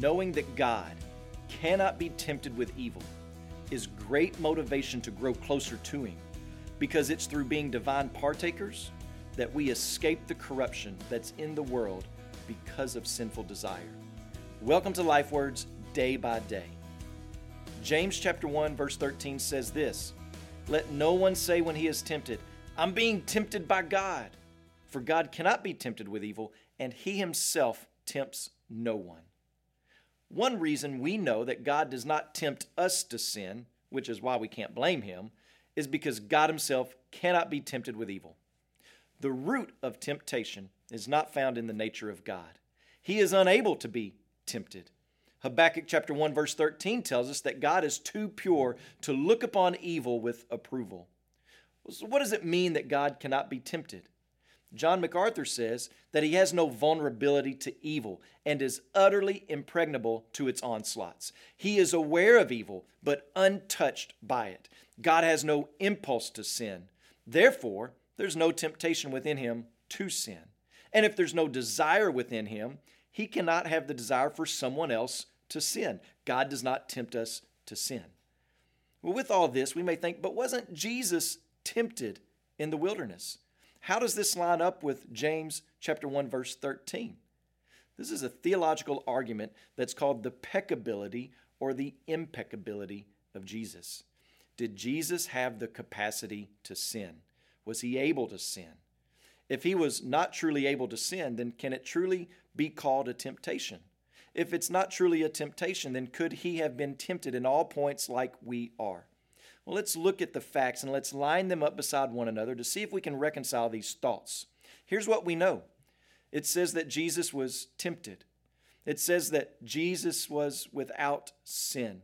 Knowing that God cannot be tempted with evil is great motivation to grow closer to Him because it's through being divine partakers that we escape the corruption that's in the world because of sinful desire. Welcome to Life Words Day by Day. James chapter 1 verse 13 says this, "Let no one say when he is tempted, I'm being tempted by God, for God cannot be tempted with evil, and he himself tempts no one." One reason we know that God does not tempt us to sin, which is why we can't blame him, is because God himself cannot be tempted with evil. The root of temptation is not found in the nature of God. He is unable to be tempted. Habakkuk chapter 1 verse 13 tells us that God is too pure to look upon evil with approval. So what does it mean that God cannot be tempted? John MacArthur says that he has no vulnerability to evil and is utterly impregnable to its onslaughts. He is aware of evil, but untouched by it. God has no impulse to sin. Therefore, there's no temptation within him to sin. And if there's no desire within him, he cannot have the desire for someone else to sin. God does not tempt us to sin. Well, with all this, we may think, but wasn't Jesus tempted in the wilderness? How does this line up with James chapter 1 verse 13? This is a theological argument that's called the peccability or the impeccability of Jesus. Did Jesus have the capacity to sin? Was he able to sin? If he was not truly able to sin, then can it truly be called a temptation? If it's not truly a temptation, then could he have been tempted in all points like we are? Well, let's look at the facts and let's line them up beside one another to see if we can reconcile these thoughts. Here's what we know it says that Jesus was tempted, it says that Jesus was without sin.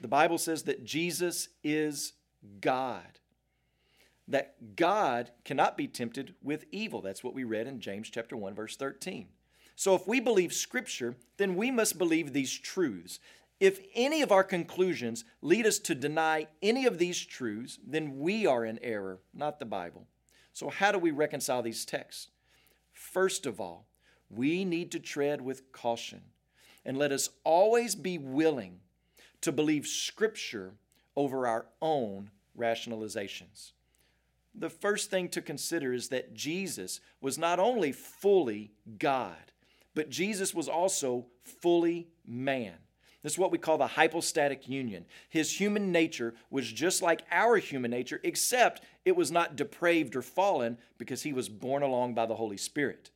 The Bible says that Jesus is God. That God cannot be tempted with evil. That's what we read in James chapter 1 verse 13. So if we believe scripture, then we must believe these truths. If any of our conclusions lead us to deny any of these truths, then we are in error, not the Bible. So, how do we reconcile these texts? First of all, we need to tread with caution and let us always be willing to believe Scripture over our own rationalizations. The first thing to consider is that Jesus was not only fully God, but Jesus was also fully man. This is what we call the hypostatic union. His human nature was just like our human nature, except it was not depraved or fallen because he was borne along by the Holy Spirit.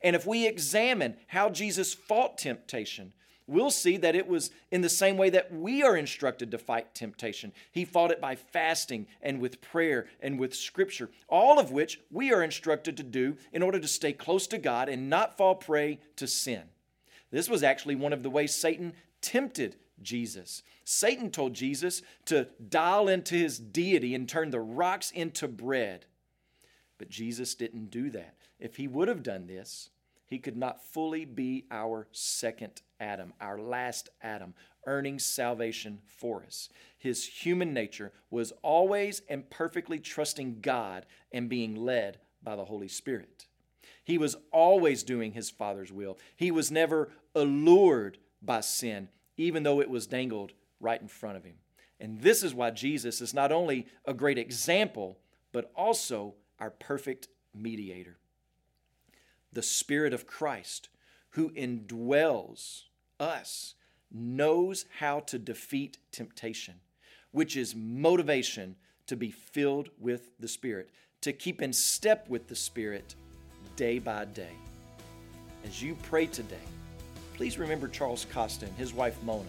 And if we examine how Jesus fought temptation, we'll see that it was in the same way that we are instructed to fight temptation. He fought it by fasting and with prayer and with scripture, all of which we are instructed to do in order to stay close to God and not fall prey to sin. This was actually one of the ways Satan tempted Jesus. Satan told Jesus to dial into his deity and turn the rocks into bread. But Jesus didn't do that. If he would have done this, he could not fully be our second Adam, our last Adam, earning salvation for us. His human nature was always and perfectly trusting God and being led by the Holy Spirit. He was always doing his Father's will. He was never allured by sin, even though it was dangled right in front of him. And this is why Jesus is not only a great example, but also our perfect mediator. The Spirit of Christ, who indwells us, knows how to defeat temptation, which is motivation to be filled with the Spirit, to keep in step with the Spirit day by day. As you pray today, please remember Charles Costa and his wife Mona,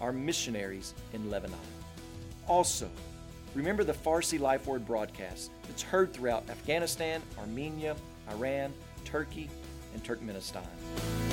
our missionaries in Lebanon. Also, remember the Farsi Life Word broadcast that's heard throughout Afghanistan, Armenia, Iran, Turkey, and Turkmenistan.